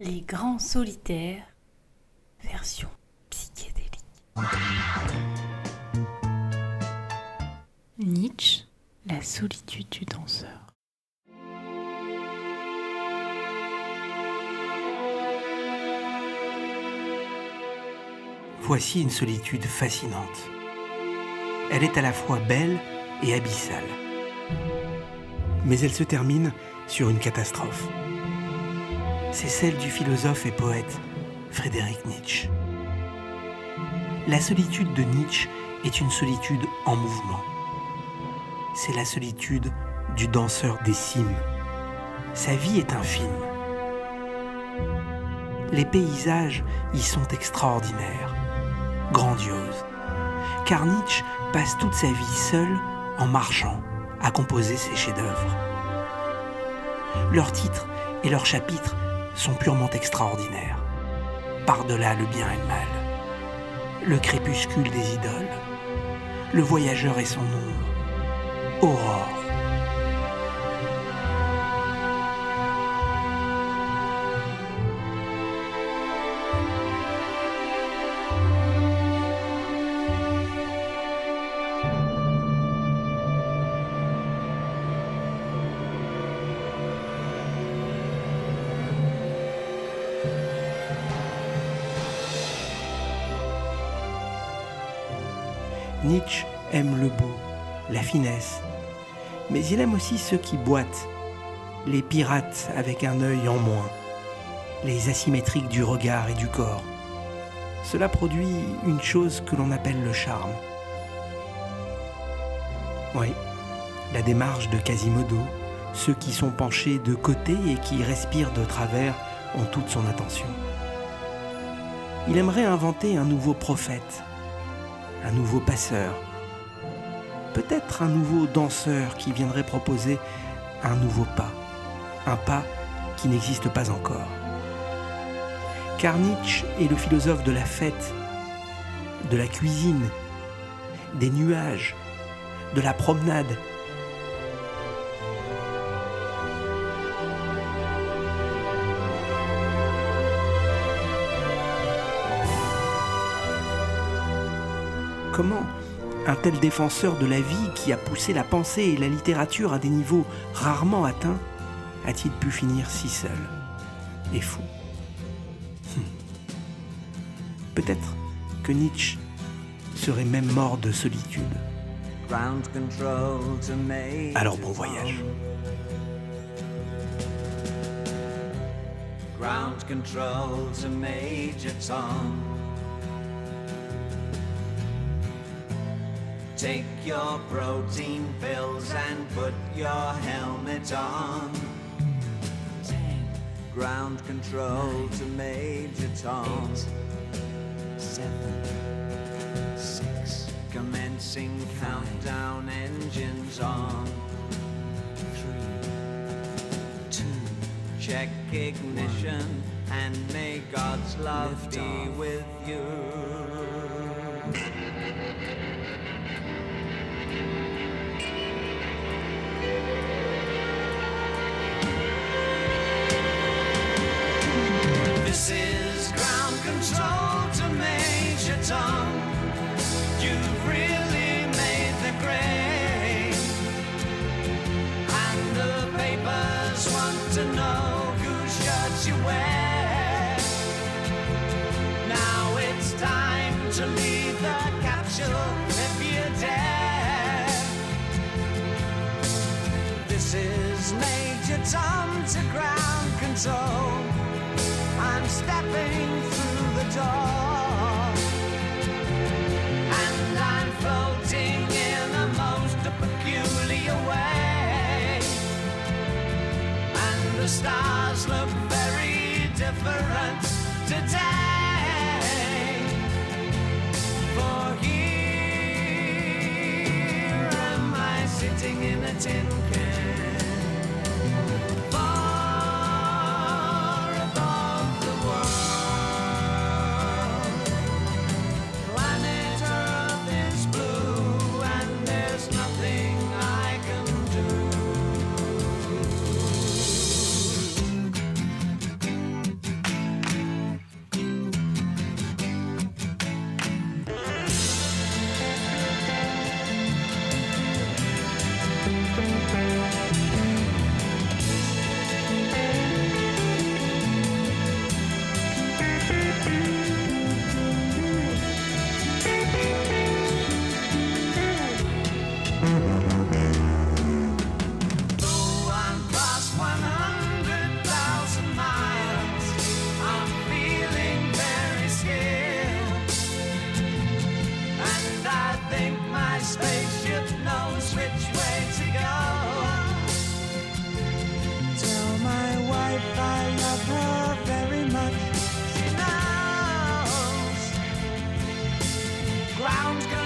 Les grands solitaires, version psychédélique. Nietzsche, la solitude du danseur. Voici une solitude fascinante. Elle est à la fois belle et abyssale. Mais elle se termine sur une catastrophe. C'est celle du philosophe et poète Frédéric Nietzsche. La solitude de Nietzsche est une solitude en mouvement. C'est la solitude du danseur des cimes. Sa vie est un film. Les paysages y sont extraordinaires, grandioses, car Nietzsche passe toute sa vie seul en marchant à composer ses chefs-d'œuvre. Leurs titres et leurs chapitres sont purement extraordinaires, par-delà le bien et le mal, le crépuscule des idoles, le voyageur et son ombre, Nietzsche aime le beau, la finesse, mais il aime aussi ceux qui boitent, les pirates avec un œil en moins, les asymétriques du regard et du corps. Cela produit une chose que l'on appelle le charme. Oui, la démarche de Quasimodo, ceux qui sont penchés de côté et qui respirent de travers ont toute son attention. Il aimerait inventer un nouveau prophète, un nouveau passeur, peut-être un nouveau danseur qui viendrait proposer un nouveau pas, un pas qui n'existe pas encore. Car Nietzsche est le philosophe de la fête, de la cuisine, des nuages, de la promenade. Comment un tel défenseur de la vie qui a poussé la pensée et la littérature à des niveaux rarement atteints a-t-il pu finir si seul et fou? Hmm. Peut-être que Nietzsche serait même mort de solitude. Alors bon voyage. Ground control to Major Tom. Take your protein pills and put your helmet on. Ground control to Major Tom. seven, six. Commencing countdown engines on. Three, two. Check ignition and may God's love be with you. Tom to ground control. I'm stepping through the door. And I'm floating in a most peculiar way. And the stars look very different today. For here am I sitting in a tin can. sounds good.